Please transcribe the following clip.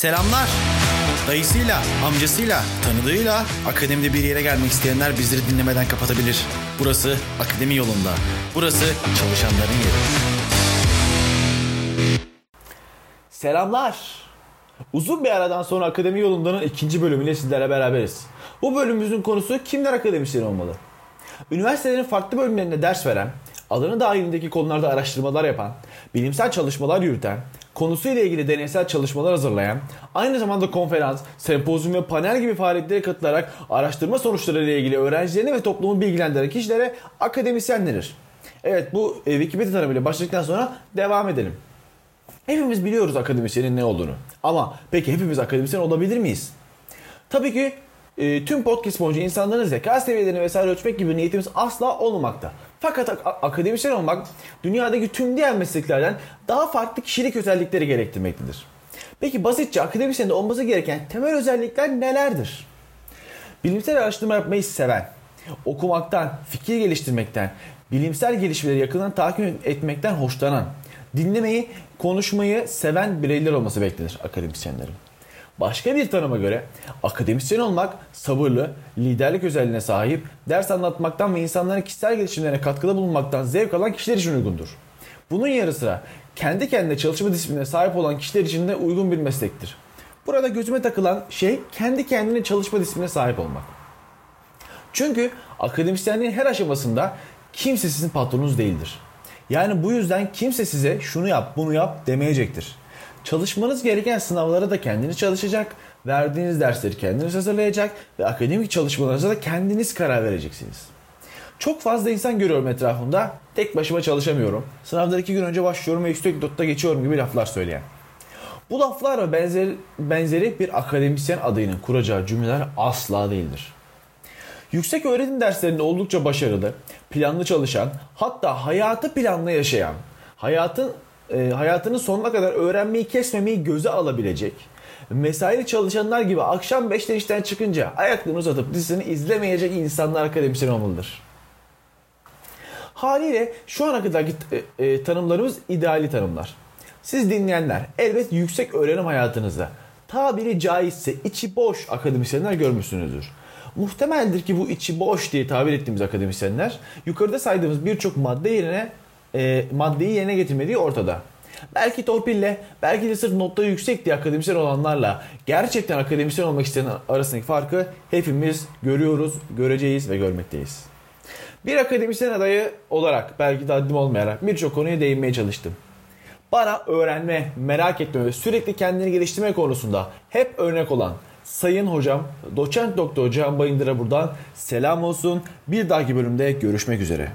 Selamlar. Dayısıyla, amcasıyla, tanıdığıyla akademide bir yere gelmek isteyenler bizleri dinlemeden kapatabilir. Burası akademi yolunda. Burası çalışanların yeri. Selamlar. Uzun bir aradan sonra Akademi Yolunda'nın ikinci bölümüyle sizlerle beraberiz. Bu bölümümüzün konusu kimler akademisyen olmalı? Üniversitelerin farklı bölümlerinde ders veren, alanı dahilindeki konularda araştırmalar yapan, bilimsel çalışmalar yürüten, konusuyla ilgili deneysel çalışmalar hazırlayan, aynı zamanda konferans, sempozyum ve panel gibi faaliyetlere katılarak araştırma sonuçlarıyla ilgili öğrencilerini ve toplumu bilgilendiren kişilere akademisyen denir. Evet bu e, Wikipedia tanımıyla başladıktan sonra devam edelim. Hepimiz biliyoruz akademisyenin ne olduğunu. Ama peki hepimiz akademisyen olabilir miyiz? Tabii ki e, tüm podcast boyunca insanların zeka seviyelerini vesaire ölçmek gibi niyetimiz asla olmamakta. Fakat ak- akademisyen olmak dünyadaki tüm diğer mesleklerden daha farklı kişilik özellikleri gerektirmektedir. Peki basitçe akademisyenin olması gereken temel özellikler nelerdir? Bilimsel araştırma yapmayı seven, okumaktan, fikir geliştirmekten, bilimsel gelişmeleri yakından takip etmekten hoşlanan, dinlemeyi, konuşmayı seven bireyler olması beklenir akademisyenlerin. Başka bir tanıma göre akademisyen olmak sabırlı, liderlik özelliğine sahip, ders anlatmaktan ve insanların kişisel gelişimlerine katkıda bulunmaktan zevk alan kişiler için uygundur. Bunun yanı sıra kendi kendine çalışma disiplinine sahip olan kişiler için de uygun bir meslektir. Burada gözüme takılan şey kendi kendine çalışma disiplinine sahip olmak. Çünkü akademisyenliğin her aşamasında kimse sizin patronunuz değildir. Yani bu yüzden kimse size şunu yap bunu yap demeyecektir. Çalışmanız gereken sınavlara da kendiniz çalışacak, verdiğiniz dersleri kendiniz hazırlayacak ve akademik çalışmalarınıza da kendiniz karar vereceksiniz. Çok fazla insan görüyorum etrafımda. Tek başıma çalışamıyorum. Sınavdan iki gün önce başlıyorum ve yüksek notta geçiyorum gibi laflar söyleyen. Bu laflar ve benzeri, benzeri bir akademisyen adayının kuracağı cümleler asla değildir. Yüksek öğretim derslerinde oldukça başarılı, planlı çalışan, hatta hayatı planlı yaşayan, hayatın e, hayatının sonuna kadar öğrenmeyi kesmemeyi göze alabilecek, mesaili çalışanlar gibi akşam 5'te işten çıkınca ayaklarını uzatıp dizisini izlemeyecek insanlar akademisyen olmalıdır. Haliyle şu ana kadarki e, e, tanımlarımız ideali tanımlar. Siz dinleyenler elbet yüksek öğrenim hayatınızda tabiri caizse içi boş akademisyenler görmüşsünüzdür. Muhtemeldir ki bu içi boş diye tabir ettiğimiz akademisyenler yukarıda saydığımız birçok madde yerine e, maddeyi yerine getirmediği ortada. Belki torpille, belki de sırf notları yüksek diye akademisyen olanlarla gerçekten akademisyen olmak isteyen arasındaki farkı hepimiz görüyoruz, göreceğiz ve görmekteyiz. Bir akademisyen adayı olarak belki de haddim olmayarak birçok konuya değinmeye çalıştım. Bana öğrenme, merak etme ve sürekli kendini geliştirme konusunda hep örnek olan Sayın Hocam, Doçent Doktor Cihan Bayındır'a buradan selam olsun. Bir dahaki bölümde görüşmek üzere.